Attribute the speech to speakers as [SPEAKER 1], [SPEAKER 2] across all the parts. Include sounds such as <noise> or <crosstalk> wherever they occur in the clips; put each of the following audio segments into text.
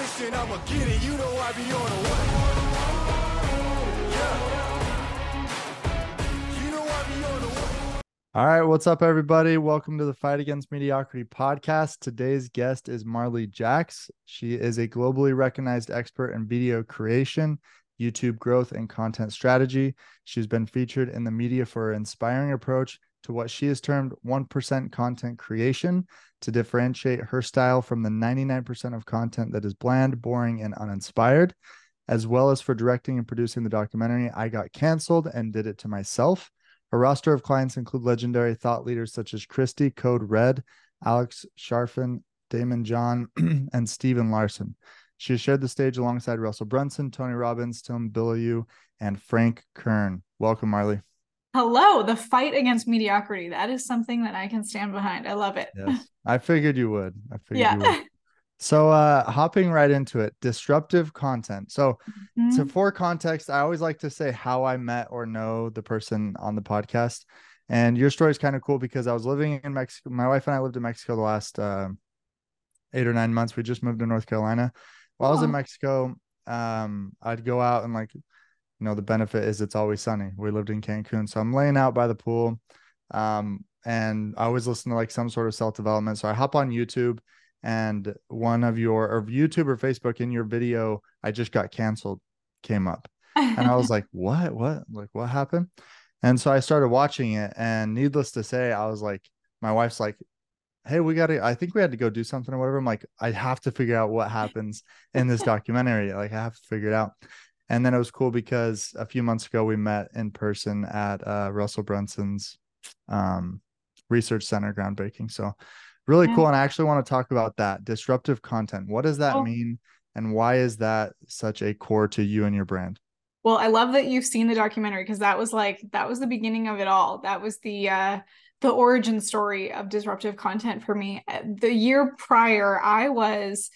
[SPEAKER 1] I'ma get it. You know I be on a what? Yeah.
[SPEAKER 2] All right, what's up, everybody? Welcome to the Fight Against Mediocrity podcast. Today's guest is Marley Jaxx. She is a globally recognized expert in video creation, YouTube growth, and content strategy. She's been featured in the media for her inspiring approach to what she has termed 1% content creation to differentiate her style from the 99% of content that is bland, boring, and uninspired, as well as for directing and producing the documentary I Got Canceled and Did It to Myself. Her roster of clients include legendary thought leaders such as Christy Code Red, Alex Charfen, Daymond John, <clears throat> and Stephen Larsen. She shared the stage alongside Russell Brunson, Tony Robbins, Tom Bilyeu, and Frank Kern. Welcome, Marley.
[SPEAKER 3] Hello, the fight against mediocrity. That is something that I can stand behind. I love it.
[SPEAKER 2] Yes. I figured you would. I figured
[SPEAKER 3] yeah.
[SPEAKER 2] you would. So uh hopping right into it, disruptive content. So
[SPEAKER 3] Mhm.
[SPEAKER 2] so for context, I always like to say how I met or know the person on the podcast. And your story is kind of cool because I was living in Mexico. My wife and I lived in Mexico the last uh, eight or nine months. We just moved to North Carolina. While I was in Mexico, um, I'd go out and like, you know, the benefit is it's always sunny. We lived in Cancun, so I'm laying out by the pool, um, and I always listen to like some sort of self development. So I hop on YouTube, and one of your or YouTube or Facebook in your video, I just got canceled, came up and I was <laughs> like, "What? What? Like, what happened?" And so I started watching it, and needless to say, I was like, my wife's like, "Hey, we got to. I think we had to go do something or whatever." I'm like, "I have to figure out what happens in this documentary. Like, I have to figure it out." And then it was cool because a few months ago we met in person at uh, Russell Brunson's um, research center groundbreaking. So really
[SPEAKER 3] Yeah.
[SPEAKER 2] cool. And I actually want to talk about that disruptive content. What does that
[SPEAKER 3] Oh.
[SPEAKER 2] mean? And why is that such a core to you and your brand?
[SPEAKER 3] well, I love that you've seen the documentary because that was like that was the beginning of it all. That was the uh the origin story of disruptive content for me. Uh, The year prior, I was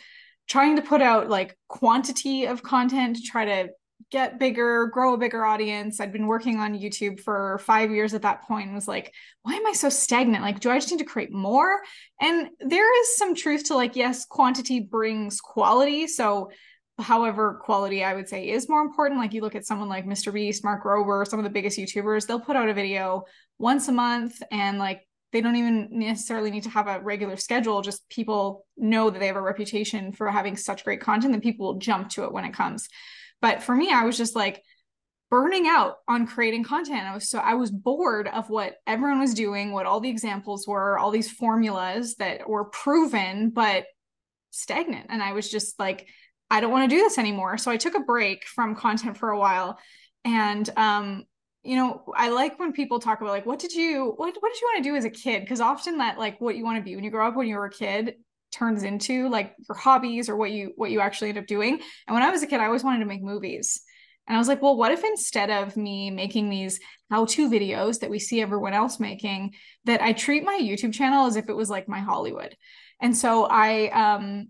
[SPEAKER 3] trying to put out like quantity of content to try to get bigger, grow a bigger audience. I'd been working on YouTube for five years at that point and was like, why am I so stagnant? Like, do I just need to create more? And there is some truth to like, yes, quantity brings quality. So, however, quality I would say is more important. Like, you look at someone like Mr. Beast, Mark Rober, some of the biggest YouTubers, they'll put out a video once a month and like, they don't even necessarily need to have a regular schedule. Just people know that they have a reputation for having such great content that people will jump to it when it comes. But for me, I was just like burning out on creating content. I was so I was bored of what everyone was doing, what all the examples were, all these formulas that were proven but stagnant. And I was just like, I don't want to do this anymore. So I took a break from content for a while. And um, you know, I like when people talk about like, what did you what what did you want to do as a kid? Because often that like what you want to be when you grow up when you were a kid turns into like your hobbies or what you what you actually end up doing. And when I was a kid, I always wanted to make movies. And I was like, well, what if instead of me making these how-to videos that we see everyone else making, that I treat my YouTube channel as if it was like my Hollywood. And so I um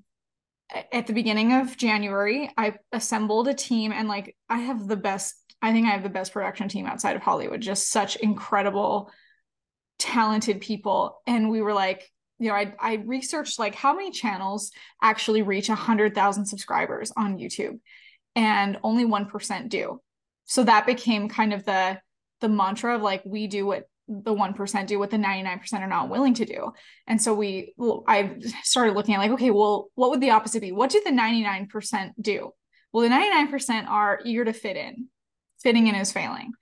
[SPEAKER 3] at the beginning of January, I assembled a team and like I have the best I think I have the best production team outside of Hollywood, just such incredible talented people and we were like you know I I researched like how many channels actually reach 100,000 subscribers on YouTube and only 1% do. So that became kind of the the mantra of like we do what the 1% do what the 99% are not willing to do. And so we I started looking at like okay, well what would the opposite be? What do the 99% do? Well, the 99% are eager to fit in. Fitting in is failing.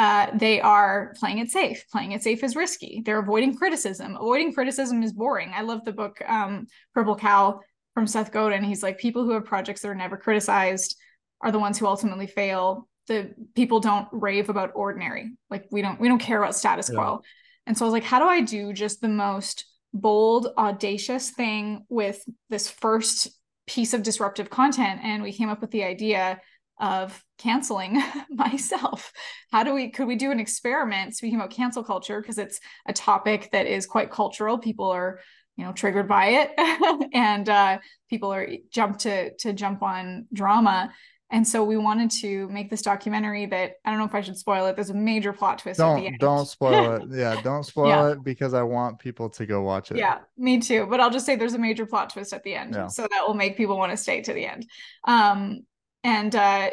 [SPEAKER 3] Uh, they are playing it safe. Playing it safe is risky. They're avoiding criticism. Avoiding criticism is boring. I love the book um, Purple Cow from Seth Godin. He's like, people who have projects that are never criticized are the ones who ultimately fail. The people don't rave about ordinary. Like we don't we don't care about status
[SPEAKER 2] Yeah.
[SPEAKER 3] quo. And so I was like, how do I do just the most bold, audacious thing with this first piece of disruptive content? And we came up with the idea of canceling <laughs> myself. How do we could we do an experiment speaking about cancel culture because it's a topic that is quite cultural. People are, you know, triggered by it <laughs> and uh people are jump to to jump on drama And so we wanted to make this documentary that I don't know if I should spoil it. There's a major plot twist at the
[SPEAKER 2] Don't
[SPEAKER 3] end.
[SPEAKER 2] don't spoil it. <laughs> Yeah, don't spoil
[SPEAKER 3] Yeah.
[SPEAKER 2] it because I want people to go watch it.
[SPEAKER 3] Yeah, me too. But I'll just say there's a major plot twist at the end.
[SPEAKER 2] Yeah.
[SPEAKER 3] So that will make people want to stay to the end. Um, and uh,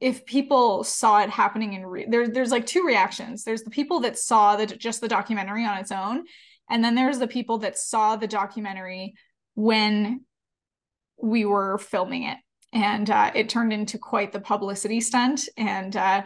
[SPEAKER 3] if people saw it happening in re- there, there's like two reactions. There's the people that saw the just the documentary on its own, and then there's the people that saw the documentary when we were filming it. And uh, it turned into quite the publicity stunt. And uh,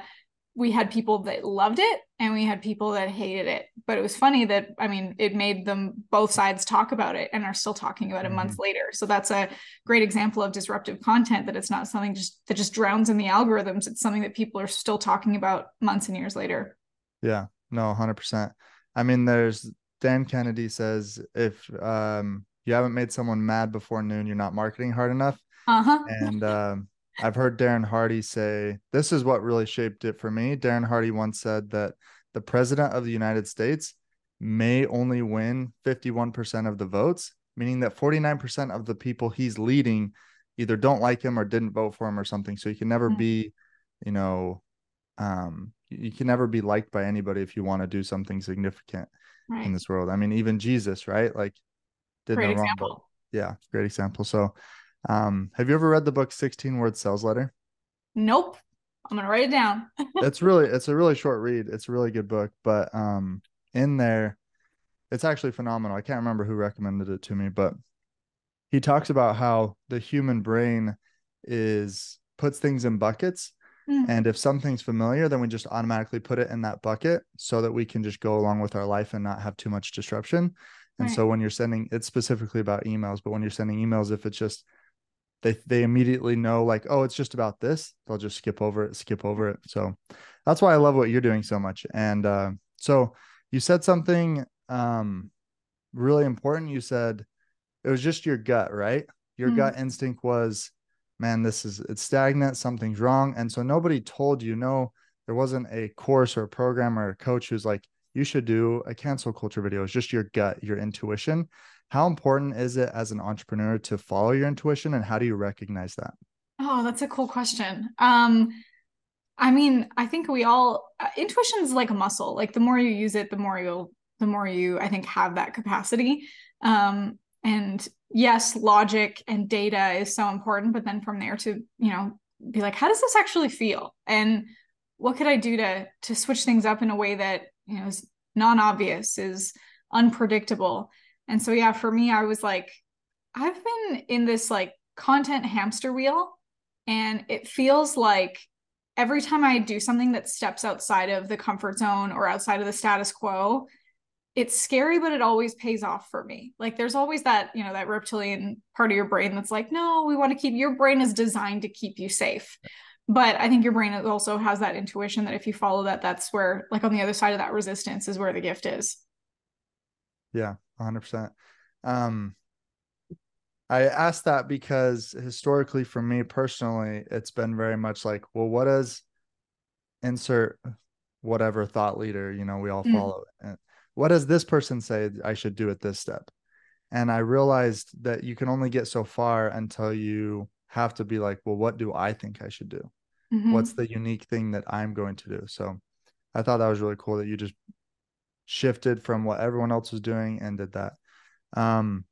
[SPEAKER 3] we had people that loved it and we had people that hated it. But it was funny that, I mean, it made them both sides talk about it and are still talking about it months later. So that's a great example of disruptive content that it's not something just that just drowns in the algorithms. It's something that people are still talking about months and years later.
[SPEAKER 2] Yeah, no, hundred percent. I mean, there's Dan Kennedy says if um you haven't made someone mad before noon, you're not marketing hard enough.
[SPEAKER 3] Uh huh.
[SPEAKER 2] And um, I've heard Darren Hardy say this is what really shaped it for me. Darren Hardy once said that the president of the United States may only win 51% of the votes, meaning that 49% of the people he's leading either don't like him or didn't vote for him or something. So you can never
[SPEAKER 3] Mhm.
[SPEAKER 2] be, you know, um, you can never be liked by anybody if you want to do something significant in this world. I mean, even Jesus, right? Like, did
[SPEAKER 3] Great
[SPEAKER 2] no wrong, but yeah, great example. So, um, have you ever read the book 16 Word Sales Letter?
[SPEAKER 3] Nope. I'm gonna write it down. <laughs>
[SPEAKER 2] It's really, it's a really short read. It's a really good book, but um, in there, it's actually phenomenal. I can't remember who recommended it to me, but he talks about how the human brain is puts things in buckets
[SPEAKER 3] Mm.
[SPEAKER 2] and if something's familiar then we just automatically put it in that bucket so that we can just go along with our life and not have too much disruption and
[SPEAKER 3] Right.
[SPEAKER 2] so when you're sending it's specifically about emails but when you're sending emails if it's just they they immediately know like oh it's just about this. They'll just skip over it skip over it. So that's why i love what you're doing so much. And uh, so you said something um really important. You said it was just your gut right? Your
[SPEAKER 3] Mhm.
[SPEAKER 2] gut instinct was man this is it's stagnant something's wrong. And so nobody told you no there wasn't a course or a program or a coach who's like you should do a cancel culture video. It's just your gut your intuition how important is it as an entrepreneur to follow your intuition and how do you recognize that
[SPEAKER 3] Oh, that's a cool question. Um, I mean, I think we all uh, intuition is like a muscle. Like the more you use it, the more you'll, the more you, I think, have that capacity. Um, and yes, logic and data is so important, but then from there to, you know, be like, how does this actually feel? And what could I do to to switch things up in a way that, you know, is non-obvious, is unpredictable. And so yeah, for me, I was like, I've been in this like content hamster wheel and it feels like every time I do something that steps outside of the comfort zone or outside of the status quo, it's scary, but it always pays off for me. Like there's always that, you know, that reptilian part of your brain that's like, no, we want to keep your brain is designed to keep you safe. But I think your brain also has that intuition that if you follow that, that's where, like on the other side of that resistance is where the gift is.
[SPEAKER 2] Yeah, 100%. Um, I asked that because historically, for me personally, it's been very much like, well, what does insert whatever thought leader, you know, we all
[SPEAKER 3] Mm.
[SPEAKER 2] follow. And what does this person say I should do at this step? And I realized that you can only get so far until you have to be like, well, what do I think I should do?
[SPEAKER 3] Mhm.
[SPEAKER 2] What's the unique thing that I'm going to do? So I thought that was really cool that you just shifted from what everyone else was doing and did that. Um,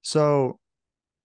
[SPEAKER 2] so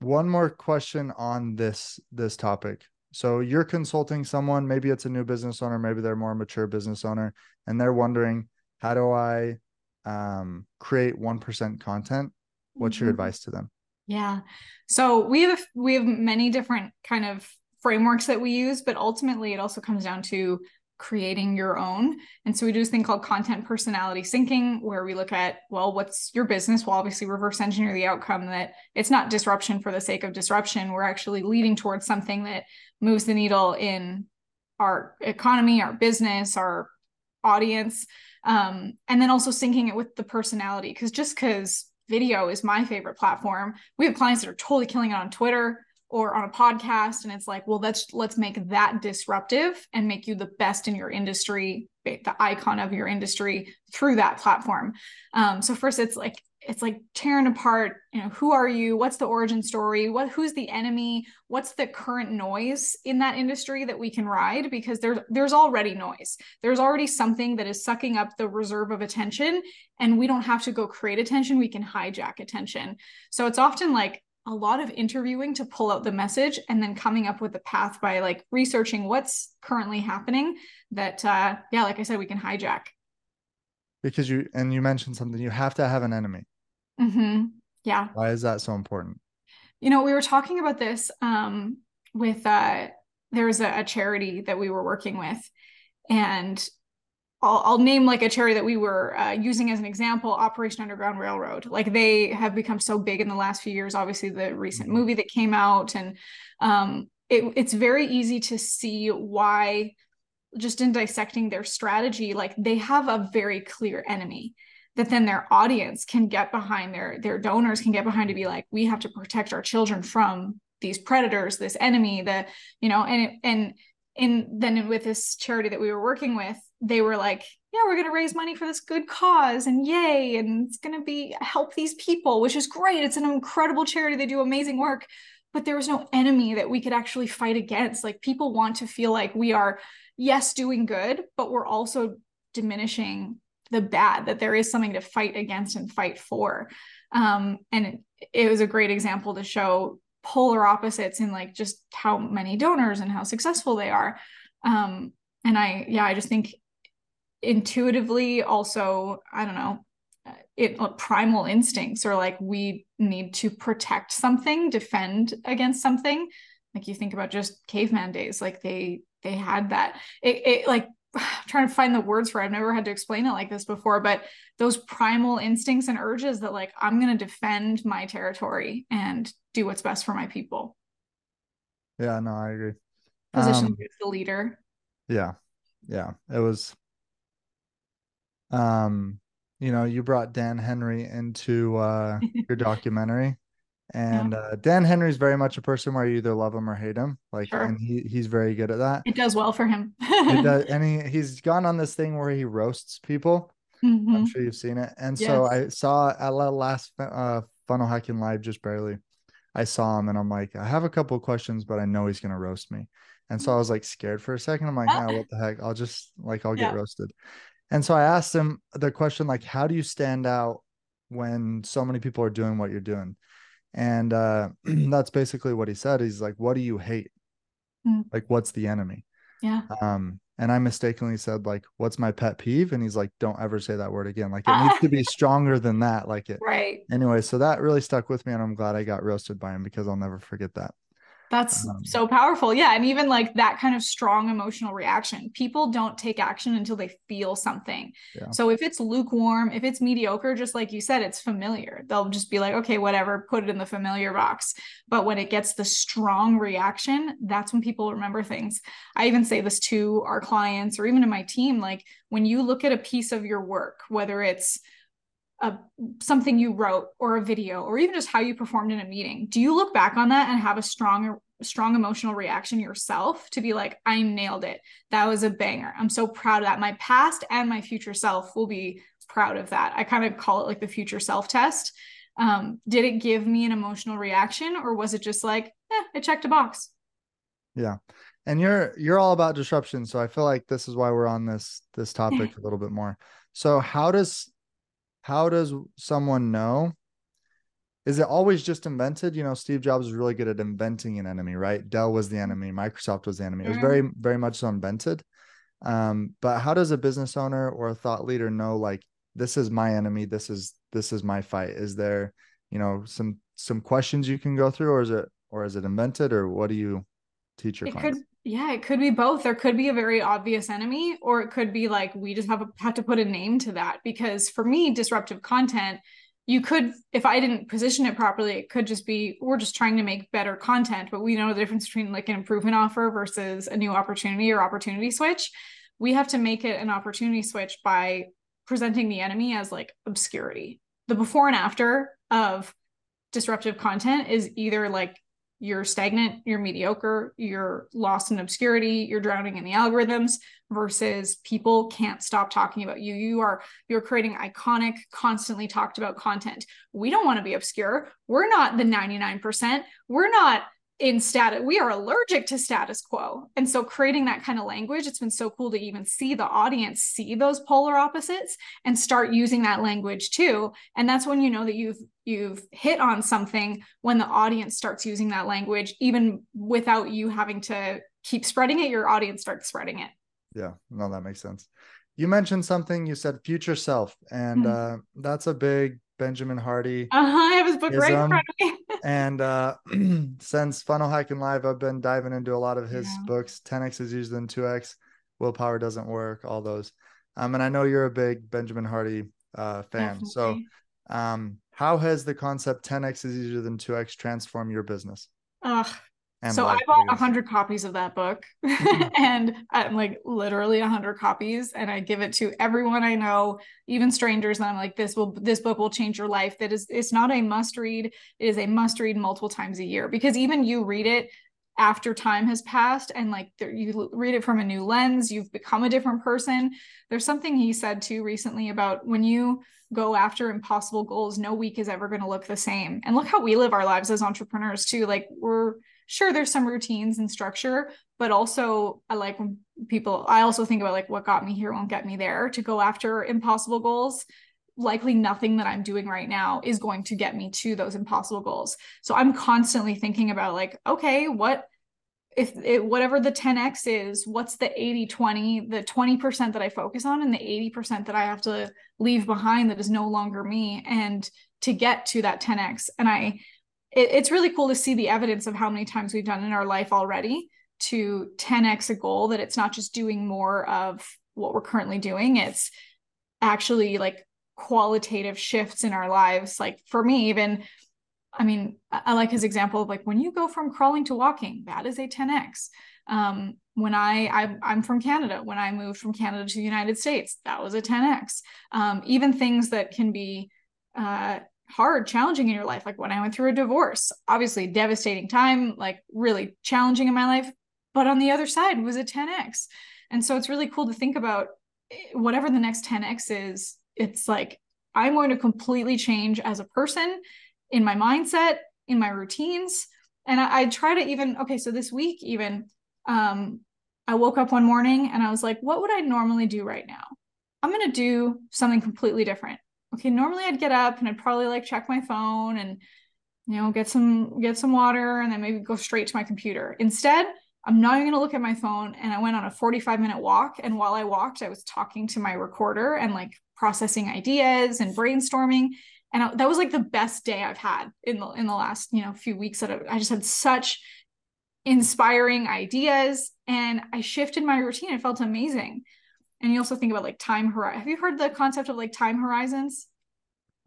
[SPEAKER 2] one more question on this this topic. So you're consulting someone, maybe it's a new business owner, maybe they're more mature business owner, and they're wondering, how do I um, create 1% content? What's your
[SPEAKER 3] Mhm.
[SPEAKER 2] advice to them?
[SPEAKER 3] Yeah. So we have we have many different kind of frameworks that we use, but ultimately it also comes down to creating your own. And so we do this thing called content personality syncing, where we look at, well, what's your business? We'll obviously reverse engineer the outcome that it's not disruption for the sake of disruption. We're actually leading towards something that moves the needle in our economy, our business, our audience. Um, and then also syncing it with the personality. Because just because video is my favorite platform, we have clients that are totally killing it on Twitter or on a podcast and it's like well let's let's make that disruptive and make you the best in your industry the icon of your industry through that platform. Um, so first it's like it's like tearing apart you know who are you? What's the origin story? What who's the enemy? What's the current noise in that industry that we can ride? Because there's there's already noise. There's already something that is sucking up the reserve of attention and we don't have to go create attention. We can hijack attention. So it's often like a lot of interviewing to pull out the message and then coming up with the path by like researching what's currently happening that uh yeah like i said we can hijack.
[SPEAKER 2] Because you and you mentioned something you have to have an enemy.
[SPEAKER 3] Mm-hmm. yeah.
[SPEAKER 2] Why is that so important?
[SPEAKER 3] You know we were talking about this um with uh there was a, a charity that we were working with and I'll, I'll name like a charity that we were uh, using as an example operation underground railroad like they have become so big in the last few years obviously the recent
[SPEAKER 2] Mm-hmm.
[SPEAKER 3] movie that came out and um, it, it's very easy to see why just in dissecting their strategy like they have a very clear enemy that then their audience can get behind their their donors can get behind to be like we have to protect our children from these predators this enemy the you know and it, and and then with this charity that we were working with they were like yeah we're going to raise money for this good cause and yay and it's going to be help these people which is great. It's an incredible charity. They do amazing work. But there was no enemy that we could actually fight against. Like people want to feel like we are yes doing good but we're also diminishing the bad that there is something to fight against and fight for. Um, and it, it was a great example to show polar opposites in like just how many donors and how successful they are. Um, and i yeah i just think intuitively also i don't know it primal instincts or like we need to protect something defend against something. Like you think about just caveman days like they they had that. It, it like <sighs> trying to find the words for it. I've never had to explain it like this before, but those primal instincts and urges that like I'm going to defend my territory and do what's best for my people.
[SPEAKER 2] yeah no i agree
[SPEAKER 3] Position
[SPEAKER 2] Um,
[SPEAKER 3] as the leader.
[SPEAKER 2] yeah yeah it was um you know you brought dan henry into uh <laughs> your documentary and uh dan henry's very much a person where you either love him or hate him like
[SPEAKER 3] Sure.
[SPEAKER 2] and he he's very good at that
[SPEAKER 3] It does well for him.
[SPEAKER 2] It <laughs> does- and he, he's gone on this thing where he roasts people
[SPEAKER 3] Mhm.
[SPEAKER 2] i'm sure you've seen it and so i saw at last uh funnel hacking live just barely i saw him and i'm like i have a couple of questions but i know he's gonna roast me and so i was like scared for a second i'm like
[SPEAKER 3] Ah.
[SPEAKER 2] nah, what the heck i'll just like i'll get
[SPEAKER 3] Yeah.
[SPEAKER 2] roasted and so i asked him the question like how do you stand out when so many people are doing what you're doing and uh <clears throat> that's basically what he said. He's like what do you hate?
[SPEAKER 3] Mm.
[SPEAKER 2] like what's the enemy?
[SPEAKER 3] Yeah.
[SPEAKER 2] um and i mistakenly said like what's my pet peeve? And he's like don't ever say that word again. Like it needs to be <laughs> stronger than that. Like it
[SPEAKER 3] Right.
[SPEAKER 2] anyway so that really stuck with me and i'm glad i got roasted by him because i'll never forget that
[SPEAKER 3] That's
[SPEAKER 2] Um,
[SPEAKER 3] so powerful. Yeah. And even like that kind of strong emotional reaction, people don't take action until they feel something.
[SPEAKER 2] Yeah.
[SPEAKER 3] So if it's lukewarm, if it's mediocre, just like you said, it's familiar. They'll just be like, okay, whatever, put it in the familiar box. But when it gets the strong reaction, that's when people remember things. I even say this to our clients or even to my team like, when you look at a piece of your work, whether it's a something you wrote or a video or even just how you performed in a meeting. Do you look back on that and have a strong strong emotional reaction yourself to be like i nailed it. That was a banger. I'm so proud of that. My past and my future self will be proud of that. I kind of call it like the future self test. Um, did it give me an emotional reaction or was it just like eh, it checked a box?
[SPEAKER 2] Yeah. And you're you're all about disruption so i feel like this is why we're on this this topic <laughs> a little bit more. So how does how does someone know? Is it always just invented? You know steve jobs was really good at inventing an enemy right? Dell was the enemy microsoft was the enemy. It was
[SPEAKER 3] Mhm.
[SPEAKER 2] very very much so invented. Um but how does a business owner or a thought leader know like this is my enemy this is this is my fight? Is there you know some some questions you can go through or is it or is it invented or what do you teach your
[SPEAKER 3] it
[SPEAKER 2] clients?
[SPEAKER 3] could yeah it could be both. There could be a very obvious enemy or it could be like we just have a, have to put a name to that. Because for me disruptive content you could if i didn't position it properly it could just be we're just trying to make better content but we know the difference between like an improvement offer versus a new opportunity or opportunity switch. We have to make it an opportunity switch by presenting the enemy as like obscurity. The before and after of disruptive content is either like you're stagnant, you're mediocre, you're lost in obscurity, you're drowning in the algorithms versus people can't stop talking about you. You are you're creating iconic, constantly talked about content. We don't want to be obscure. We're not the 99%. We're not in status we are allergic to status quo. And so creating that kind of language it's been so cool to even see the audience see those polar opposites and start using that language too. And that's when you know that you've you've hit on something when the audience starts using that language even without you having to keep spreading it your audience starts spreading it.
[SPEAKER 2] Yeah no that makes sense. You mentioned something you said future self and mm-hmm. uh, that's a big benjamin hardy
[SPEAKER 3] uh-huh, i have his book right in front of me
[SPEAKER 2] and uh, <clears throat> since Funnel Hacking Live, I've been diving into a lot of his yeah. books. 10x is easier than 2x. Willpower doesn't work. All those. Um, and I know you're a big Benjamin Hardy uh, fan. Definitely. So, um, how has the concept 10x is easier than 2x transformed your business?
[SPEAKER 3] Ugh, and so I bought a hundred copies of that book, <laughs> and I'm like literally a hundred copies, and I give it to everyone I know, even strangers. And I'm like, this will this book will change your life. That is, it's not a must read. It is a must read multiple times a year because even you read it after time has passed and like there, you read it from a new lens you've become a different person there's something he said too recently about when you go after impossible goals no week is ever going to look the same and look how we live our lives as entrepreneurs too like we're sure there's some routines and structure but also i like when people i also think about like what got me here won't get me there. To go after impossible goals likely nothing that i'm doing right now is going to get me to those impossible goals. So i'm constantly thinking about like okay what if it, whatever the 10x is what's the 80 20 the 20% that i focus on and the 80% that i have to leave behind that is no longer me. And to get to that 10x and i it, it's really cool to see the evidence of how many times we've done in our life already to 10x a goal that it's not just doing more of what we're currently doing. It's actually like qualitative shifts in our lives. Like for me even i mean i like his example of like when you go from crawling to walking that is a 10x um, when I, i'm from canada when i moved from canada to the united states that was a 10x um, even things that can be uh, hard, challenging in your life. Like when I went through a divorce, obviously devastating time, like really challenging in my life. But on the other side was a 10x. And so it's really cool to think about eh, whatever the next 10x is. It's like I'm going to completely change as a person in my mindset, in my routines. And I, I try to even, okay, so this week, even, um, I woke up one morning and I was like, what would I normally do right now? I'm going to do something completely different okay, normally I'd get up and I'd probably like check my phone and you know get some get some water and then maybe go straight to my computer. Instead, I'm not even going to look at my phone and I went on a 45 minute walk and while I walked I was talking to my recorder and like processing ideas and brainstorming and I, that was like the best day I've had in the in the last, you know, few weeks that I, I just had such inspiring ideas and I shifted my routine. It felt amazing and you also think about like time horizon have you heard the concept of like time horizons?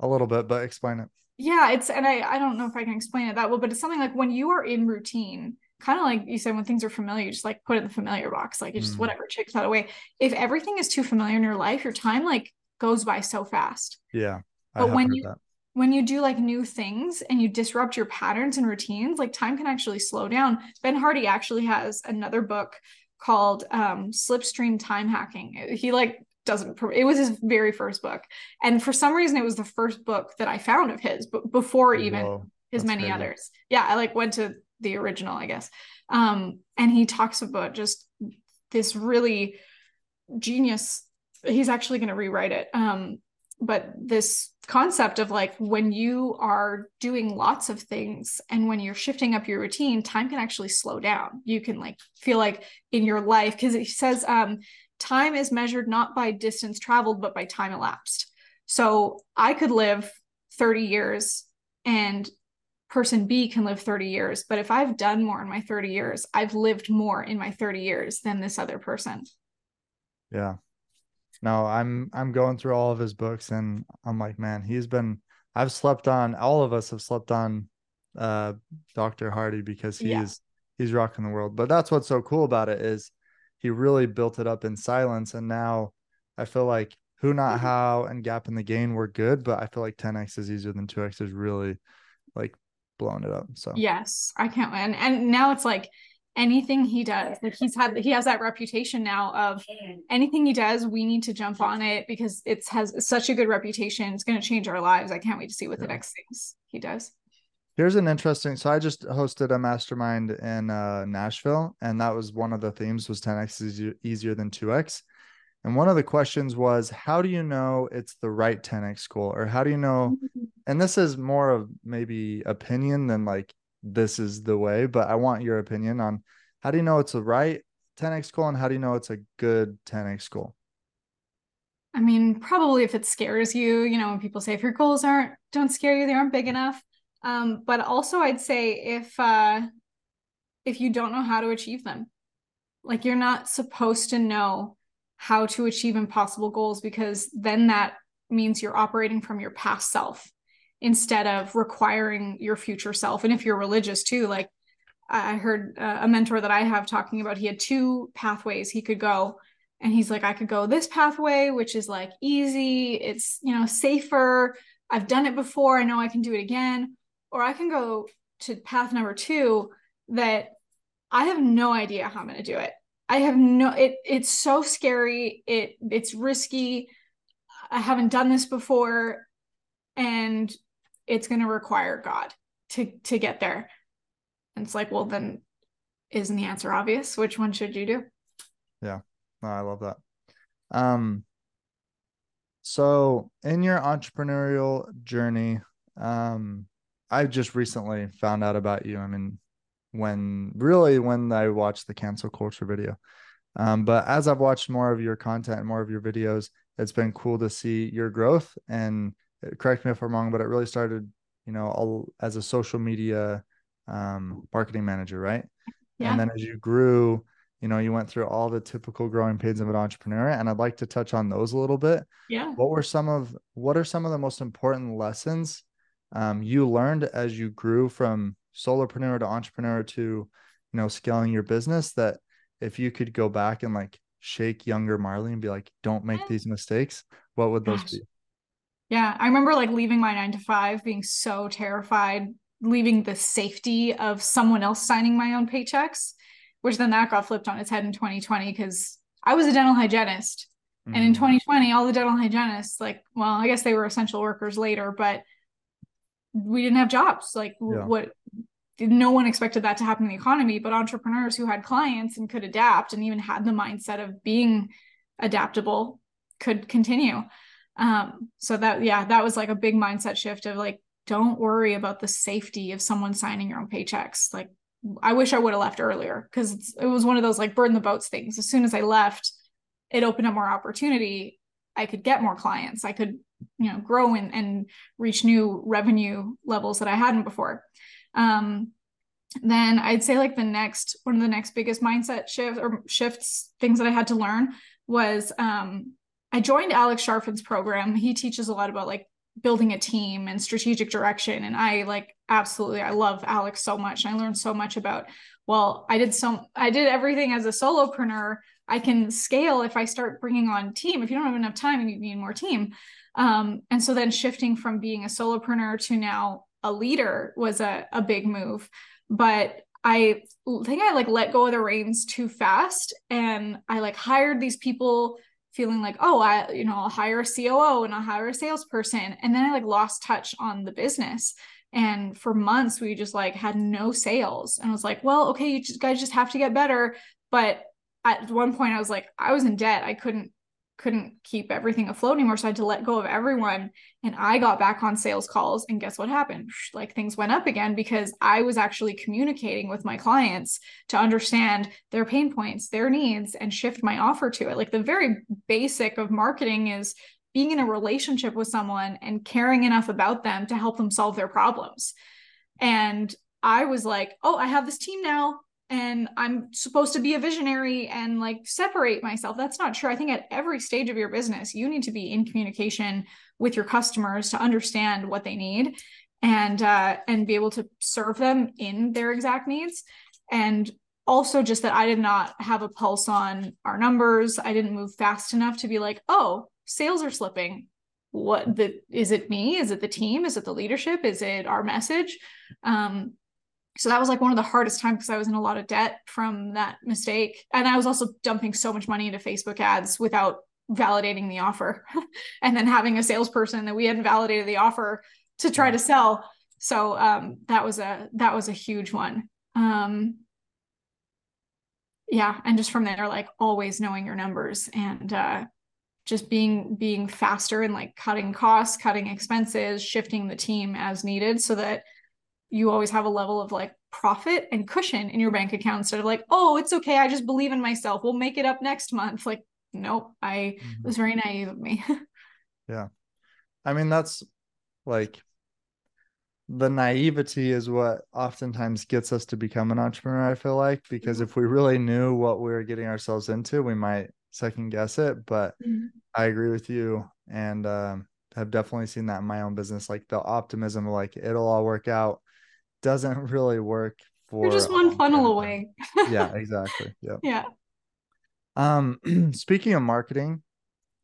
[SPEAKER 2] A little bit but explain it.
[SPEAKER 3] Yeah it's and i i don't know if i can explain it that well but it's something like when you are in routine kind of like you said when things are familiar you just like put it in the familiar box like you just mm. whatever checks that away if everything is too familiar in your life your time like goes by so fast.
[SPEAKER 2] Yeah
[SPEAKER 3] but when you that. when you do like new things and you disrupt your patterns and routines like time can actually slow down. Ben hardy actually has another book called um, Slipstream Time Hacking. He like doesn't it was his very first book. And for some reason it was the first book that i found of his but before even Whoa, his many crazy. others. Yeah i like went to the original i guess. Um and he talks about just this really genius he's actually going to rewrite it. Um but this concept of like when you are doing lots of things and when you're shifting up your routine time can actually slow down. You can like feel like in your life because it says um time is measured not by distance traveled but by time elapsed. So i could live 30 years and person b can live 30 years but if i've done more in my 30 years i've lived more in my 30 years than this other person.
[SPEAKER 2] Yeah no, I'm I'm going through all of his books and I'm like, man, he's been I've slept on all of us have slept on uh Dr. Hardy because he's yeah. he's rocking the world. But that's what's so cool about it is he really built it up in silence and now I feel like who not mm-hmm. how and gap and the gain were good, but I feel like 10x is easier than 2x is really like blowing it up. So
[SPEAKER 3] Yes, I can't win. And now it's like anything he does, like he's had he has that reputation now of anything he does, we need to jump on it because it's has such a good reputation. It's going to change our lives. I can't wait to see what the next things he does.
[SPEAKER 2] Here's an interesting. So I just hosted a mastermind in uh, Nashville, and that was one of the themes was 10x is easier, easier than 2x. And one of the questions was, how do you know it's the right 10x school, or how do you know? And this is more of maybe opinion than like this is the way, but I want your opinion on how do you know it's the right 10x goal and how do you know it's a good 10x goal?
[SPEAKER 3] I mean, probably if it scares you, you know, when people say if your goals aren't don't scare you, they aren't big enough. Um, but also I'd say if uh if you don't know how to achieve them, like you're not supposed to know how to achieve impossible goals because then that means you're operating from your past self instead of requiring your future self. And if you're religious too, like I heard uh, a mentor that I have talking about, he had two pathways he could go. And he's like i could go this pathway which is like easy. It's you know safer. I've done it before. I know i can do it again. Or i can go to path number two that i have no idea how i'm going to do it. I have no it it's so scary. It it's risky. I haven't done this before. And it's going to require god to to get there and it's like well then isn't the answer obvious which one should you do Yeah.
[SPEAKER 2] No, I love that. Um, so in your entrepreneurial journey, um, I just recently found out about you. I mean, when really when I watched the cancel culture video. Um, but as I've watched more of your content and more of your videos, it's been cool to see your growth. And correct me if I'm wrong, but it really started, you know, all, as a social media um, marketing manager, right?
[SPEAKER 3] Yeah.
[SPEAKER 2] And then as you grew, you know, you went through all the typical growing pains of an entrepreneur. And I'd like to touch on those a little bit.
[SPEAKER 3] yeah
[SPEAKER 2] What were some of what are some of the most important lessons um, you learned as you grew from solopreneur to entrepreneur to, you know, scaling your business that if you could go back and like shake younger Marley and be like, don't make these mistakes, what would those
[SPEAKER 3] Gosh.
[SPEAKER 2] be?
[SPEAKER 3] Yeah, I remember like leaving my nine to five, being so terrified, leaving the safety of someone else signing my own paychecks, which then that got flipped on its head in 2020 because I was a dental hygienist. And in
[SPEAKER 2] Mhm.
[SPEAKER 3] 2020, all the dental hygienists, like, well, I guess they were essential workers later, but we didn't have jobs. Like,
[SPEAKER 2] Yeah.
[SPEAKER 3] what no one expected that to happen in the economy, but entrepreneurs who had clients and could adapt and even had the mindset of being adaptable could continue. Um, so that, yeah, that was like a big mindset shift of like, don't worry about the safety of someone signing your own paychecks. Like, I wish I would have left earlier because it was one of those like burn the boats things. As soon as I left, it opened up more opportunity. I could get more clients. I could, you know, grow and, and reach new revenue levels that I hadn't before. Um, then I'd say like the next one of the next biggest mindset shift or shifts things that I had to learn was um, I joined Alex Charfen's program. He teaches a lot about like building a team and strategic direction, and I like absolutely I love Alex so much. And I learned so much about well, I did some I did everything as a solopreneur. I can scale if I start bringing on team. If you don't have enough time, and you need more team. Um, and so then shifting from being a solopreneur to now a leader was a, a big move. But I think I like let go of the reins too fast. And I like hired these people feeling like, oh, I, you know, I'll hire a COO and I'll hire a salesperson. And then I like lost touch on the business. And for months, we just like had no sales. And I was like, well, okay, you just, guys just have to get better. But at one point I was like, I was in debt. I couldn't couldn't keep everything afloat anymore. So I had to let go of everyone. And I got back on sales calls. And guess what happened? Like things went up again because I was actually communicating with my clients to understand their pain points, their needs, and shift my offer to it. Like the very basic of marketing is being in a relationship with someone and caring enough about them to help them solve their problems. And I was like, oh, I have this team now and I'm supposed to be a visionary and like separate myself. That's not true. I think at every stage of your business, you need to be in communication with your customers to understand what they need and uh, and be able to serve them in their exact needs. And also just that I did not have a pulse on our numbers. I didn't move fast enough to be like, oh, sales are slipping. what the is it me is it the team is it the leadership is it our message um so that was like one of the hardest times because I was in a lot of debt from that mistake. And I was also dumping so much money into Facebook ads without validating the offer <laughs> and then having a salesperson that we hadn't validated the offer to try to sell. So um, that was a that was a huge one. Um, yeah, and just from there, like always knowing your numbers and uh, just being being faster and like cutting costs, cutting expenses, shifting the team as needed so that you always have a level of like profit and cushion in your bank account instead of like, oh, it's okay. I just believe in myself. We'll make it up next month. Like, nope. I mm-hmm. was very naive of me. <laughs>
[SPEAKER 2] yeah. I mean, that's like the naivety is what oftentimes gets us to become an entrepreneur. I feel like, because mm-hmm. if we really knew what we were getting ourselves into, we might second guess it. But mm-hmm. I agree with you. And, um, have definitely seen that in my own business, like the optimism, like it'll all work out doesn't really work for
[SPEAKER 3] You're just one funnel away.
[SPEAKER 2] yeah, <laughs> exactly. Yeah.
[SPEAKER 3] Yeah.
[SPEAKER 2] Um, <clears throat> speaking of marketing,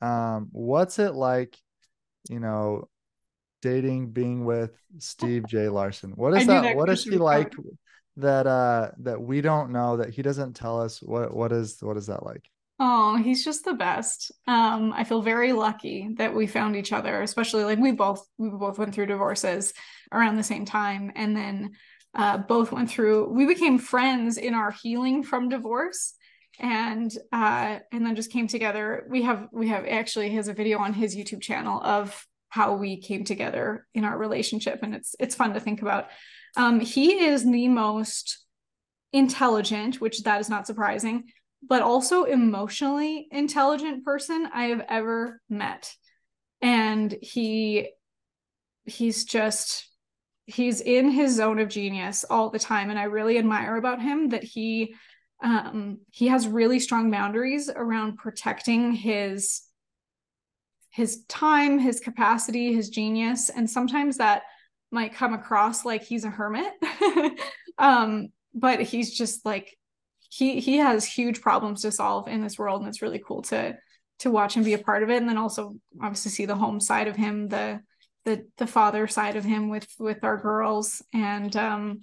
[SPEAKER 2] um, what's it like, you know, dating, being with Steve J. Larsen? What is that? that? What is he like that uh that we don't know that he doesn't tell us? What what is what is that like?
[SPEAKER 3] Oh, he's just the best. Um, I feel very lucky that we found each other, especially like we both we both went through divorces around the same time, and then uh, both went through. We became friends in our healing from divorce, and uh, and then just came together. We have we have actually has a video on his YouTube channel of how we came together in our relationship, and it's it's fun to think about. Um, he is the most intelligent, which that is not surprising but also emotionally intelligent person I have ever met. And he he's just he's in his zone of genius all the time and I really admire about him that he um he has really strong boundaries around protecting his his time, his capacity, his genius and sometimes that might come across like he's a hermit. <laughs> um but he's just like he he has huge problems to solve in this world and it's really cool to to watch him be a part of it and then also obviously see the home side of him the the the father side of him with with our girls and um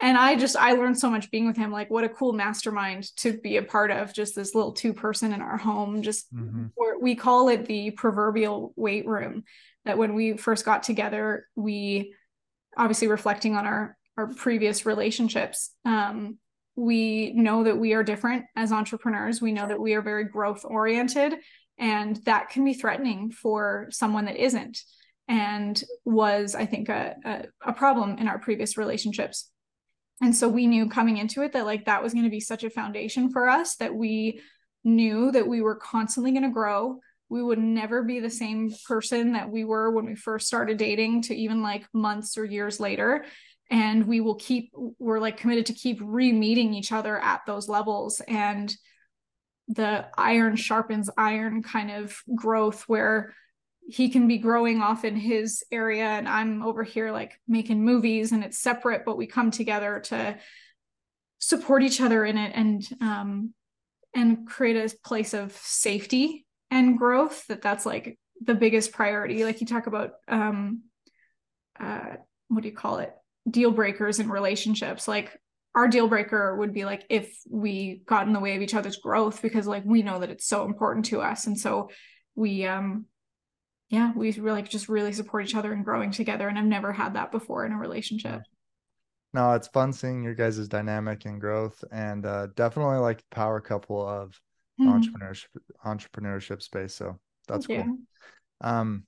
[SPEAKER 3] and I just I learned so much being with him like what a cool mastermind to be a part of just this little two person in our home just mm-hmm. we call it the proverbial weight room that when we first got together we obviously reflecting on our our previous relationships um we know that we are different as entrepreneurs. We know that we are very growth oriented, and that can be threatening for someone that isn't, and was, I think, a, a, a problem in our previous relationships. And so we knew coming into it that like that was going to be such a foundation for us that we knew that we were constantly going to grow. We would never be the same person that we were when we first started dating to even like months or years later and we will keep we're like committed to keep re-meeting each other at those levels. And the iron sharpens iron kind of growth where he can be growing off in his area and I'm over here like making movies and it's separate but we come together to support each other in it and um and create a place of safety and growth that that's like the biggest priority. Like you talk about um uh what do you call it deal breakers in relationships like our deal breaker would be like if we got in the way of each other's growth because like we know that it's so important to us. And so we um yeah we really like just really support each other and growing together and i've never had that before in a relationship.
[SPEAKER 2] No it's fun seeing your guys' dynamic and growth and uh definitely like power couple of mm-hmm. entrepreneurship entrepreneurship space so that's cool. Um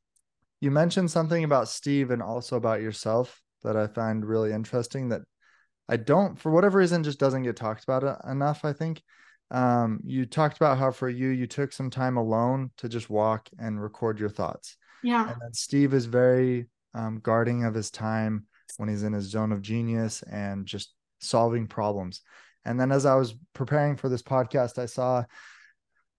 [SPEAKER 2] you mentioned something about steve and also about yourself that I find really interesting that I don't, for whatever reason, just doesn't get talked about enough. I think um, you talked about how for you, you took some time alone to just walk and record your thoughts.
[SPEAKER 3] Yeah.
[SPEAKER 2] And then Steve is very um, guarding of his time when he's in his zone of genius and just solving problems. And then as I was preparing for this podcast, I saw,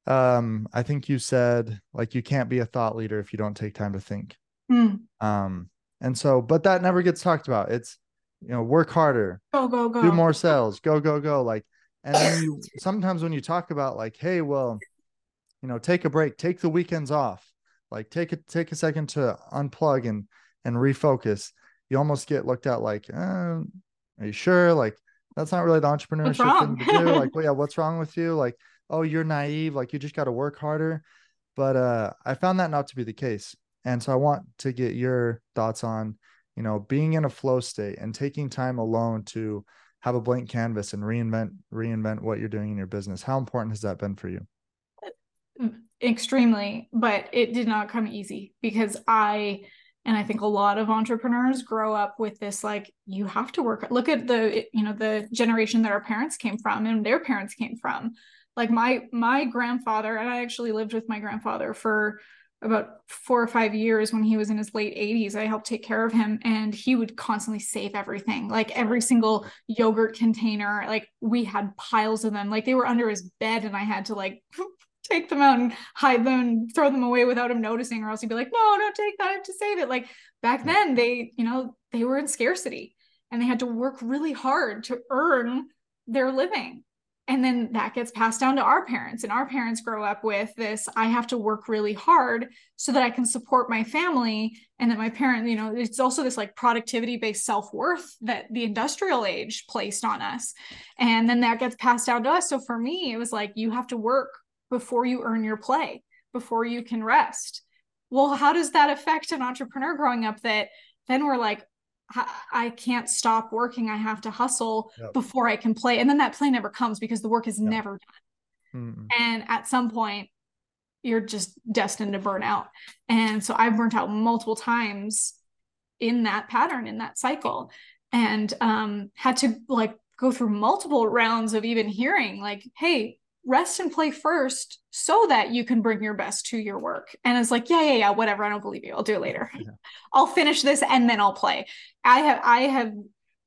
[SPEAKER 2] um, I think you said like you can't be a thought leader if you don't take time to think. Mm. Um, and so, but that never gets talked about. It's, you know, work harder,
[SPEAKER 3] go, go, go,
[SPEAKER 2] do more sales, go, go, go. Like, and then you sometimes when you talk about like, hey, well, you know, take a break, take the weekends off. like take a take a second to unplug and and refocus. You almost get looked at like uh, are you sure? Like that's not really the entrepreneurship thing to do. Like well, <laughs> yeah what's wrong with you? Like oh you're naive. Like you just got to work harder. But uh i found that not to be the case and so i want to get your thoughts on you know being in a flow state and taking time alone to have a blank canvas and reinvent reinvent what you're doing in your business. How important has that been for you?
[SPEAKER 3] Mm, extremely but it did not come easy because i and i think a lot of entrepreneurs grow up with this like you have to work look at the you know the generation that our parents came from and their parents came from. Like my my grandfather and i actually lived with my grandfather for about four or five years when he was in his late 80s i helped take care of him and he would constantly save everything. Like every single yogurt container like we had piles of them. Like they were under his bed and i had to like <laughs> take them out and hide them and throw them away without him noticing or else he'd be like no don't take that. I have to save it. Like back then they you know they were in scarcity and they had to work really hard to earn their living and then that gets passed down to our parents and our parents grow up with this i have to work really hard so that i can support my family and that my parent you know it's also this like productivity based self-worth that the industrial age placed on us. And then that gets passed down to us. So for me it was like you have to work before you earn your play before you can rest. Well how does that affect an entrepreneur growing up that then we're like I can't stop working. I have to hustle yep. before I can play. And then that play never comes because the work is yep. never done. Mm-hmm. And at some point, you're just destined to burn out. And so I've burnt out multiple times in that pattern, in that cycle, and um, had to like go through multiple rounds of even hearing, like, hey, rest and play first so that you can bring your best to your work. And it's like, yeah, yeah, yeah, whatever. I don't believe you. I'll do it later. Yeah. I'll finish this and then I'll play. I have I have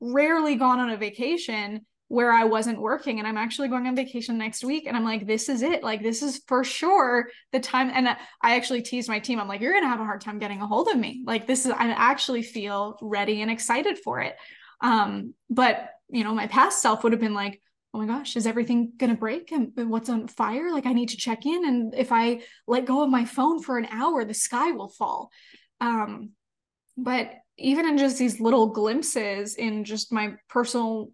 [SPEAKER 3] rarely gone on a vacation where I wasn't working and I'm actually going on vacation next week and I'm like this is it like this is for sure the time and I actually teased my team I'm like you're going to have a hard time getting a hold of me like this is I actually feel ready and excited for it um but you know my past self would have been like oh my gosh, is everything going to break? And what's on fire? Like, I need to check in. And if I let go of my phone for an hour, the sky will fall. Um, but even in just these little glimpses in just my personal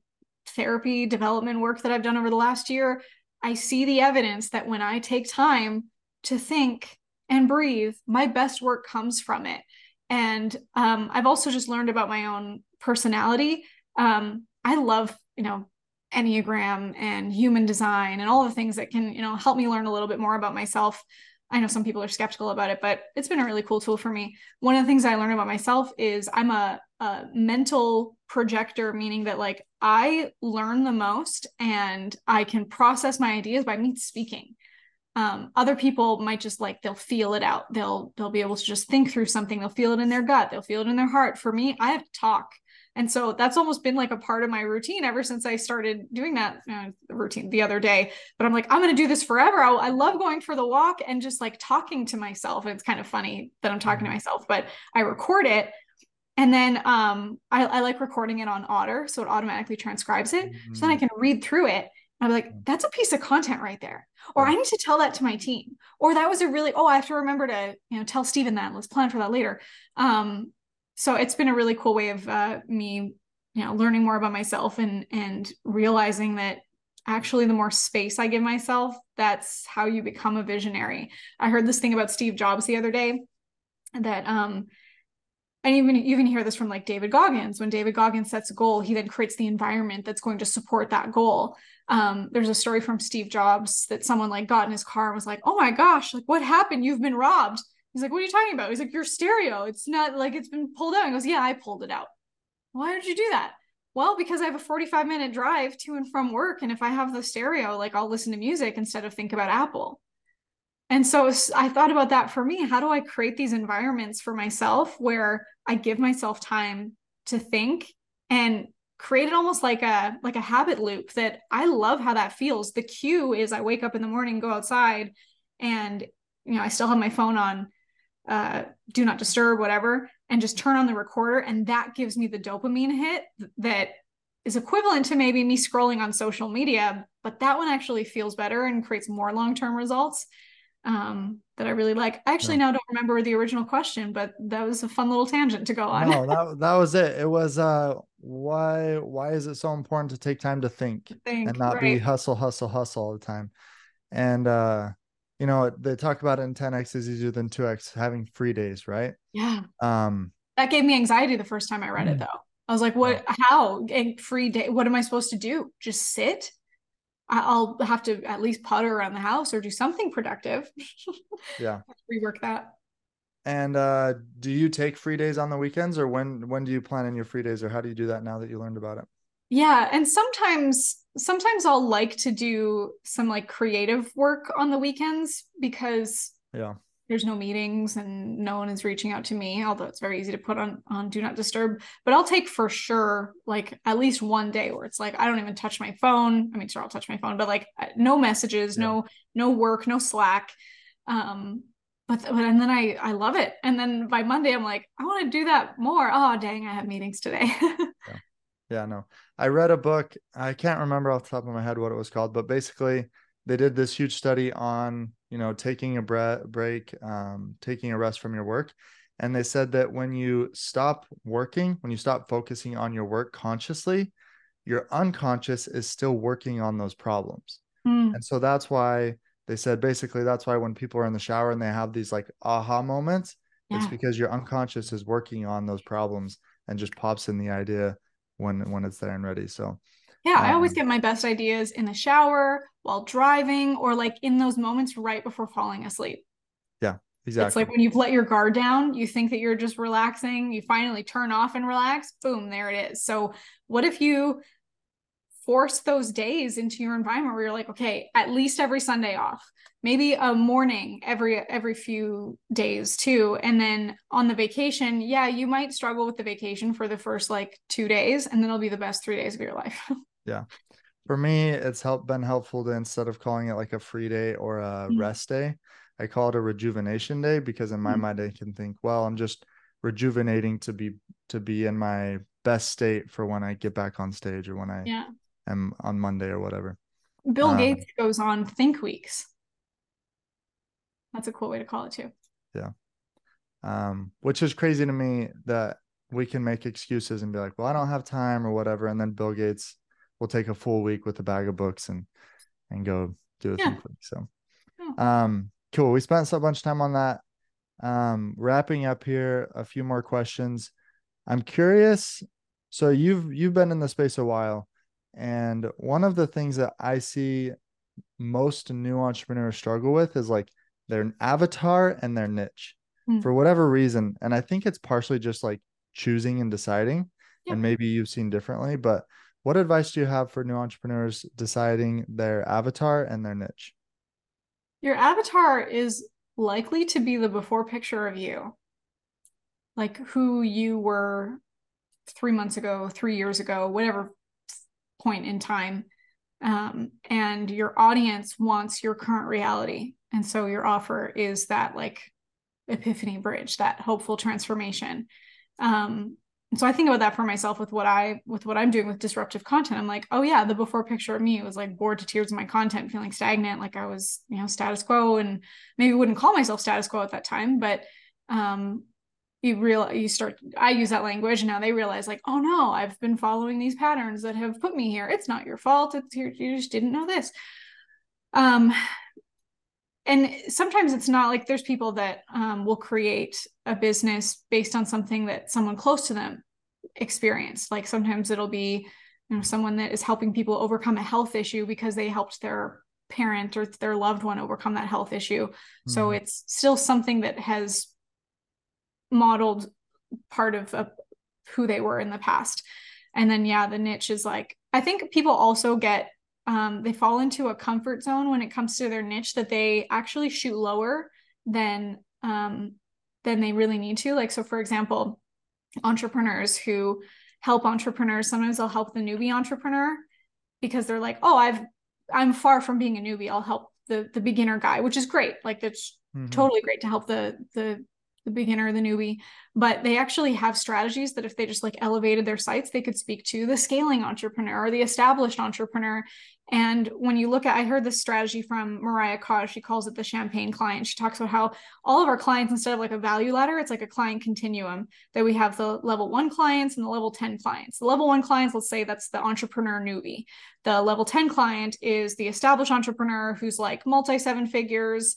[SPEAKER 3] therapy development work that I've done over the last year, I see the evidence that when I take time to think and breathe, my best work comes from it. And um, I've also just learned about my own personality. Um, I love, you know, enneagram and human design and all the things that can you know help me learn a little bit more about myself. I know some people are skeptical about it but it's been a really cool tool for me. One of the things i learned about myself is i'm a, a mental projector meaning that like i learn the most and i can process my ideas by me speaking. Um, other people might just like they'll feel it out. They'll they'll be able to just think through something. They'll feel it in their gut. They'll feel it in their heart. For me i have to talk and so that's almost been like a part of my routine ever since I started doing that uh, routine the other day. But I'm like, I'm going to do this forever. I, I, love going for the walk and just like talking to myself. It's kind of funny that I'm talking to mm-hmm. myself, but I record it. And then um, I, I like recording it on Otter. So it automatically transcribes it. Mm-hmm. So then I mm-hmm. can read through it. I'm like, mm. that's a piece of content right there. Or I need to tell that to my team. Or that was a really, oh, I have to remember to, you know, tell Stephen that. Let's plan for that later. Um, so it's been a really cool way of uh, me you know learning more about myself and and realizing that actually the more space i give myself that's how you become a visionary. I heard this thing about steve jobs the other day that um and even you can hear this from like david goggins. When david goggins sets a goal he then creates the environment that's going to support that goal. Um, there's a story from steve jobs that someone like got in his car and was like oh my gosh like what happened? You've been robbed He's like, what are you talking about? He's like, your stereo. It's not like it's been pulled out. He goes, yeah, I pulled it out. Why did you do that? Well, because I have a 45 minute drive to and from work. And if I have the stereo, like I'll listen to music instead of think about Apple. And so I thought about that for me. How do I create these environments for myself where I give myself time to think and create it almost like a like a habit loop that I love how that feels. The cue is I wake up in the morning, go outside, and you know, I still have my phone on uh, do not disturb, whatever, and just turn on the recorder. And that gives me the dopamine hit that is equivalent to maybe me scrolling on social media, but that one actually feels better and creates more long term results. um, that I really like. I actually
[SPEAKER 2] Yeah.
[SPEAKER 3] now don't remember the original question, but that was a fun little tangent to go on.
[SPEAKER 2] No, that that was it. It was uh why why is it so important to take time to think
[SPEAKER 3] think,
[SPEAKER 2] and not be hustle, hustle, hustle all the time? And uh, you know, they talk about it in 10x is easier than 2x having free days, right?
[SPEAKER 3] Yeah.
[SPEAKER 2] Um,
[SPEAKER 3] That gave me anxiety the first time I read it though. I was like, what how? A free day what am I supposed to do? Just sit? I'll have to at least putter around the house or do something productive. <laughs>
[SPEAKER 2] yeah.
[SPEAKER 3] Rework that.
[SPEAKER 2] And uh, do you take free days on the weekends or when when do you plan in your free days or how do you do that now that you learned about it?
[SPEAKER 3] Yeah, and sometimes sometimes I'll like to do some like creative work on the weekends because
[SPEAKER 2] Yeah.
[SPEAKER 3] there's no meetings and no one is reaching out to me, although it's very easy to put on on do not disturb. But I'll take for sure like at least one day where it's like I don't even touch my phone. I mean, sure I'll touch my phone, but like no messages,
[SPEAKER 2] Yeah.
[SPEAKER 3] no no work, no Slack. Um but, but and then I I love it. And then by Monday I'm like, I want to do that more. Oh dang, I have meetings today. <laughs>
[SPEAKER 2] Yeah, no. I read a book. I can't remember off the top of my head what it was called, but basically they did this huge study on, you know, taking a bre- break, um, taking a rest from your work. And they said that when you stop working, when you stop focusing on your work consciously, your unconscious is still working on those problems.
[SPEAKER 3] Hmm.
[SPEAKER 2] And so that's why they said basically that's why when people are in the shower and they have these like aha moments, it's because your unconscious is working on those problems and just pops in the idea when when it's there and ready. So
[SPEAKER 3] Yeah, I always
[SPEAKER 2] Um,
[SPEAKER 3] get my best ideas in the shower, while driving, or like in those moments right before falling asleep.
[SPEAKER 2] Yeah, exactly.
[SPEAKER 3] It's like when you've let your guard down, you think that you're just relaxing, you finally turn off and relax, boom, there it is. So, what if you force those days into your environment where you're like, okay, at least every Sunday off, maybe a morning every every few days too, and then on the vacation, yeah, you might struggle with the vacation for the first like 2 days and then it'll be the best 3 days of your life. <laughs>
[SPEAKER 2] Yeah for me, it's helped been helpful to instead of calling it like a free day or a
[SPEAKER 3] Mm.
[SPEAKER 2] rest day, I call it a rejuvenation day because in my
[SPEAKER 3] Mm.
[SPEAKER 2] mind I can think, well, I'm just rejuvenating to be to be in my best state for when I get back on stage or when I
[SPEAKER 3] yeah.
[SPEAKER 2] Am on Monday or whatever.
[SPEAKER 3] Bill
[SPEAKER 2] Um,
[SPEAKER 3] Gates goes on think weeks. That's a cool way to call it too. Yeah.
[SPEAKER 2] Um, which is crazy to me that we can make excuses and be like, well, I don't have time or whatever. And then Bill Gates will take a full week with a bag of books and, and go do a
[SPEAKER 3] Yeah.
[SPEAKER 2] think week. So,
[SPEAKER 3] Yeah.
[SPEAKER 2] um, cool. We spent so much time on that. Um, wrapping up here, a few more questions. I'm curious. So you've, you've been in the space a while. And one of the things that I see most new entrepreneurs struggle with is like their avatar and their niche
[SPEAKER 3] Hmm.
[SPEAKER 2] for whatever reason. And I think it's partially just like choosing and deciding.
[SPEAKER 3] Yeah.
[SPEAKER 2] And maybe you've seen differently, but what advice do you have for new entrepreneurs deciding their avatar and their niche?
[SPEAKER 3] Your avatar is likely to be the before picture of you, like who you were three months ago, three years ago, whatever point in time. Um, and your audience wants your current reality. And so your offer is that like epiphany bridge, that hopeful transformation. Um, so I think about that for myself with what I with what I'm doing with disruptive content. I'm like, oh yeah, the before picture of me was like bored to tears of my content, feeling stagnant, like I was, you know, status quo, and maybe wouldn't call myself status quo at that time, but um, you real you start. I use that language, and now they realize like, oh no, I've been following these patterns that have put me here. It's not your fault. It's your, you just didn't know this. Um, and sometimes it's not like there's people that um, will create a business based on something that someone close to them experienced like sometimes it'll be you know someone that is helping people overcome a health issue because they helped their parent or their loved one overcome that health issue so
[SPEAKER 2] Mhm.
[SPEAKER 3] it's still something that has modeled part of uh, who they were in the past. And then yeah the niche is like i think people also get um, they fall into a comfort zone when it comes to their niche that they actually shoot lower than um, than they really need to. Like so for example entrepreneurs who help entrepreneurs sometimes they'll help the newbie entrepreneur because they're like oh i've i'm far from being a newbie. I'll help the the beginner guy which is great. Like that's
[SPEAKER 2] Mhm.
[SPEAKER 3] totally great to help the the the beginner, the newbie, but they actually have strategies that if they just like elevated their sights, they could speak to the scaling entrepreneur or the established entrepreneur. And when you look at, I heard this strategy from Mariah Kaj, she calls it the champagne client. She talks about how all of our clients, instead of like a value ladder, it's like a client continuum that we have the level one clients and the level 10 clients. The level one clients, let's say that's the entrepreneur newbie. The level 10 client is the established entrepreneur who's like multi seven figures,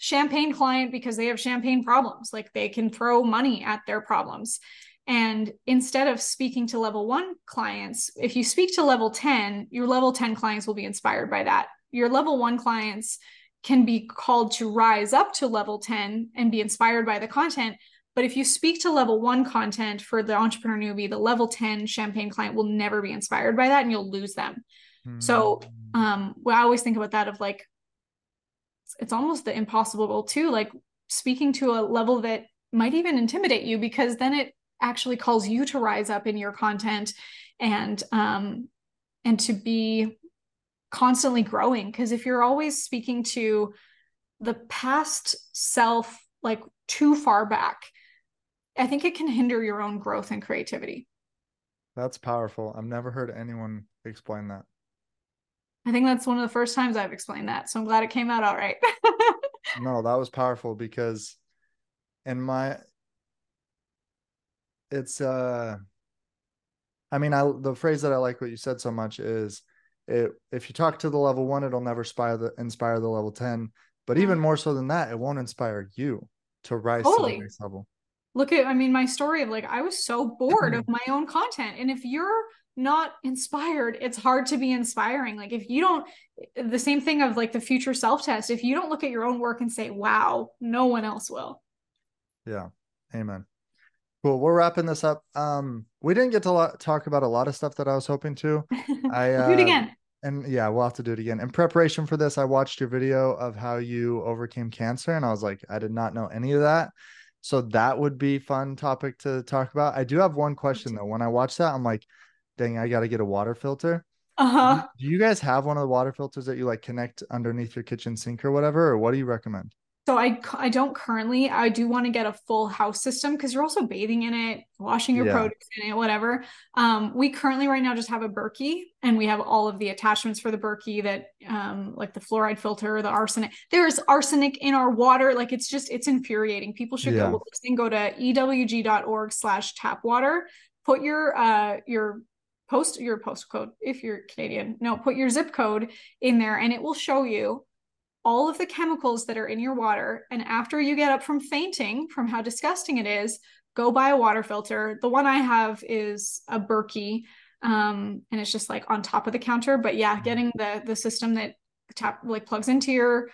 [SPEAKER 3] champagne client because they have champagne problems. Like they can throw money at their problems. And instead of speaking to level one clients, if you speak to level 10, your level 10 clients will be inspired by that. Your level one clients can be called to rise up to level 10 and be inspired by the content. But if you speak to level one content for the entrepreneur newbie, the level 10 champagne client will never be inspired by that and you'll lose them. Mm-hmm. So hmm. um, well, I always think about that of like it's almost the impossible goal too like speaking to a level that might even intimidate you because then it actually calls you to rise up in your content and um and to be constantly growing. Because if you're always speaking to the past self like too far back i think it can hinder your own growth and creativity.
[SPEAKER 2] That's powerful. I've never heard anyone explain that
[SPEAKER 3] I think that's one of the first times I've explained that. So I'm glad it came out all right. <laughs>
[SPEAKER 2] no, that was powerful because in my it's uh I mean I the phrase that I like what you said so much is it if you talk to the level 1 it'll never inspire the inspire the level 10 but even mm. more so than that it won't inspire you to rise totally. to the next level.
[SPEAKER 3] Look at I mean my story of like I was so bored of <clears throat> my own content and if you're not inspired. It's hard to be inspiring. Like if you don't the same thing of like the future self test if you don't look at your own work and say wow no one else will.
[SPEAKER 2] Yeah. Amen. Cool. We're wrapping this up. Um we didn't get to talk about a lot of stuff that i was hoping to. <laughs>
[SPEAKER 3] I uh, do it again.
[SPEAKER 2] and yeah we'll have to do it again. In preparation for this i watched your video of how you overcame cancer and i was like i did not know any of that. So that would be fun topic to talk about. I do have one question though. When i watch that i'm like dang, I got to get a water filter.
[SPEAKER 3] Uh-huh.
[SPEAKER 2] Do you guys have one of the water filters that you like connect underneath your kitchen sink or whatever? Or what do you recommend?
[SPEAKER 3] So I I don't currently. I do want to get a full house system because you're also bathing in it, washing your yeah. produce in it, whatever. Um, we currently right now just have a Berkey, and we have all of the attachments for the Berkey that, um, like the fluoride filter, the arsenic. There is arsenic in our water. Like it's just it's infuriating. People should yeah. go and go to ewg.org/slash tap water. Put your uh your post your postcode if you're Canadian. No, put your zip code in there and it will show you all of the chemicals that are in your water. And after you get up from fainting from how disgusting it is, go buy a water filter. The one I have is a Berkey. Um, and it's just like on top of the counter. But yeah, mm-hmm. getting the the system that tap like plugs into your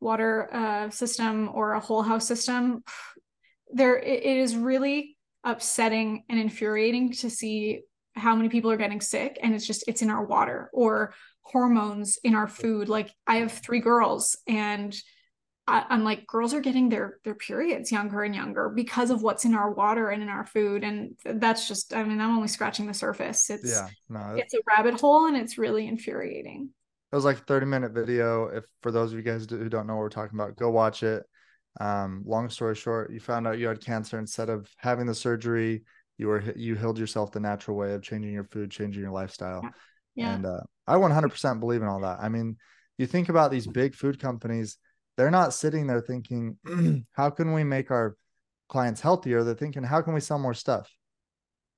[SPEAKER 3] water uh, system or a whole house system, <sighs> there it, it is really upsetting and infuriating to see how many people are getting sick and it's just it's in our water or hormones in our food. Like i have three girls and I, am like girls are getting their their periods younger and younger because of what's in our water and in our food. And that's just i mean i'm only scratching the surface. It's yeah no it's a rabbit hole and it's really infuriating.
[SPEAKER 2] It was like a 30 minute video. If for those of you guys who don't know what we're talking about go watch it. Um long story short you found out you had cancer instead of having the surgery you were you healed yourself the natural way of changing your food changing your lifestyle. Yeah, and uh, i 100% believe in all that. I mean you think about these big food companies they're not sitting there thinking <clears throat> how can we make our clients healthier? They're thinking how can we sell more stuff?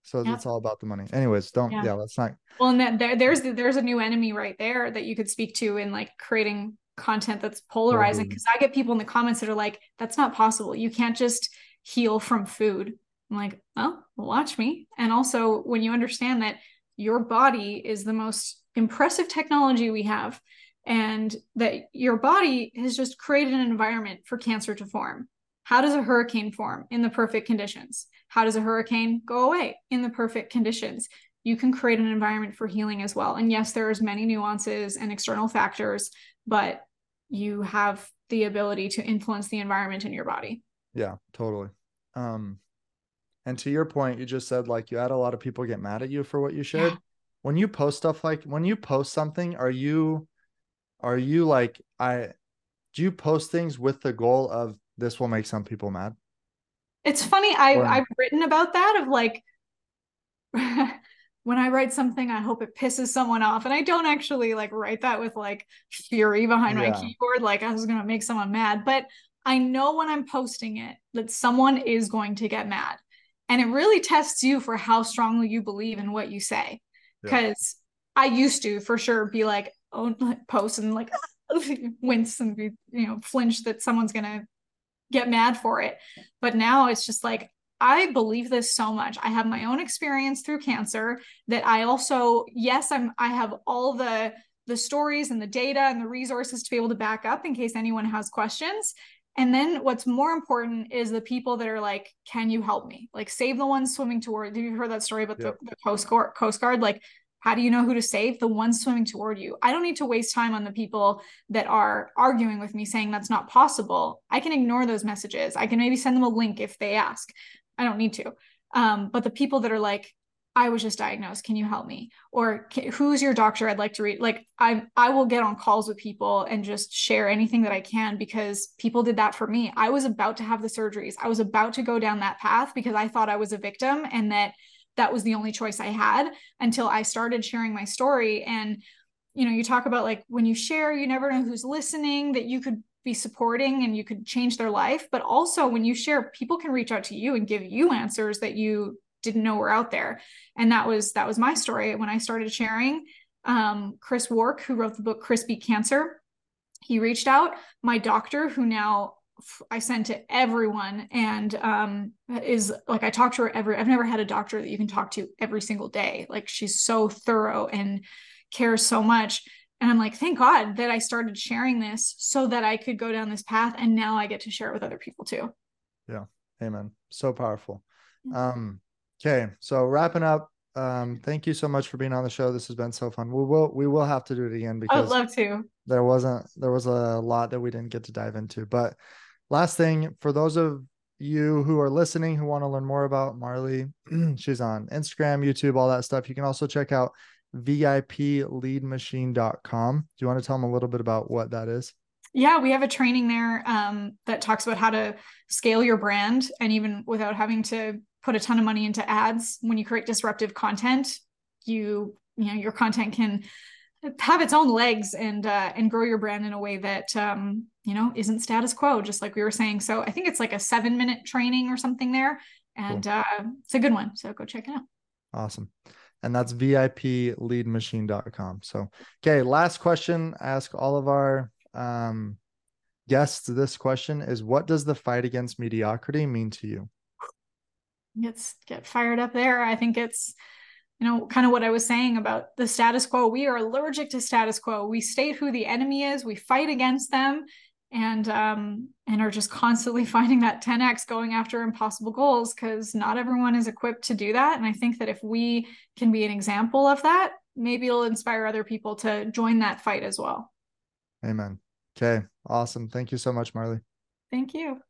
[SPEAKER 2] So yeah. it's all about the money. Anyways don't yeah, yeah let's not
[SPEAKER 3] well and that there, there's there's a new enemy right there that you could speak to in like creating content that's polarizing because i get people in the comments that are like that's not possible. You can't just heal from food I'm like, well, watch me. And also, when you understand that your body is the most impressive technology we have, and that your body has just created an environment for cancer to form. How does a hurricane form in the perfect conditions? How does a hurricane go away in the perfect conditions? You can create an environment for healing as well. And yes, there's many nuances and external factors, but you have the ability to influence the environment in your body.
[SPEAKER 2] Yeah, totally. Um, and to your point, you just said like you had a lot of people get mad at you for what you shared. Yeah. When you post stuff like when you post something, are you are you like I do you post things with the goal of this will make some people mad?
[SPEAKER 3] It's funny. I
[SPEAKER 2] Or-
[SPEAKER 3] I've written about that of like <laughs> when I write something, I hope it pisses someone off, and I don't actually like write that with like fury behind my keyboard, like I was gonna make someone mad. But I know when I'm posting it that someone is going to get mad, and it really tests you for how strongly you believe in what you say.
[SPEAKER 2] Yeah.
[SPEAKER 3] Because I used to for sure be like, oh, like, post and like <laughs> wince and be you know flinch that someone's gonna get mad for it. But now it's just like, I believe this so much. I have my own experience through cancer that I also, yes, I'm I have all the the stories and the data and the resources to be able to back up in case anyone has questions. And then what's more important is the people that are like, can you help me? Like save the ones swimming toward. Have you heard that story about
[SPEAKER 2] Yep.
[SPEAKER 3] the, the Coast Guard Coast Guard? Like, how do you know who to save? The ones swimming toward you. I don't need to waste time on the people that are arguing with me saying that's not possible. I can ignore those messages. I can maybe send them a link if they ask. I don't need to. Um, but the people that are like, I was just diagnosed. Can you help me? Or who's your doctor? I'd like to read. Like I, I will get on calls with people and just share anything that I can because people did that for me. I was about to have the surgeries. I was about to go down that path because I thought I was a victim and that that was the only choice I had until I started sharing my story. And you know, you talk about like when you share, you never know who's listening. That you could be supporting and you could change their life. But also when you share, people can reach out to you and give you answers that you didn't know were out there. And that was that was my story when I started sharing. Um, Chris Wark, who wrote the book Chris Beat Cancer, he reached out. My doctor, who now I sent to everyone and um, is like I talk to her every. I've never had a doctor that you can talk to every single day. Like she's so thorough and cares so much. And I'm like, thank God that I started sharing this so that I could go down this path. And now I get to share it with other people too. Yeah.
[SPEAKER 2] Amen. So powerful.
[SPEAKER 3] Mhm.
[SPEAKER 2] Um, okay, so wrapping up. Um, thank you so much for being on the show. This has been so fun. We will we will have to do it again because
[SPEAKER 3] I would love to.
[SPEAKER 2] there wasn't there was a lot that we didn't get to dive into. But last thing, for those of you who are listening who want to learn more about Marley, <clears throat> she's on Instagram, YouTube, all that stuff. You can also check out VIPleadmachine.com. Do you want to tell them a little bit about what that is?
[SPEAKER 3] Yeah, we have a training there um, that talks about how to scale your brand and even without having to put a ton of money into ads. When you create disruptive content, you you know your content can have its own legs and uh, and grow your brand in a way that um, you know isn't status quo, just like we were saying. So I think it's like a seven minute training or something there, and uh, it's a good one. So go check it out.
[SPEAKER 2] Awesome. And that's VIPleadmachine.com. So, okay, last question. I ask all of our um, guests this question is what does the fight against mediocrity mean to you?
[SPEAKER 3] Let's get fired up there. I think it's, you know, kind of what I was saying about the status quo. We are allergic to status quo. We state who the enemy is, we fight against them, and um, and are just constantly <laughs> finding that 10x going after impossible goals because not everyone is equipped to do that. And I think that if we can be an example of that, maybe it'll inspire other people to join that fight as well.
[SPEAKER 2] Amen. Okay, awesome. Thank you so much, Marley.
[SPEAKER 3] Thank you.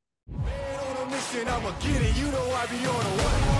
[SPEAKER 1] Mission, I'ma get it. You know I be on the what?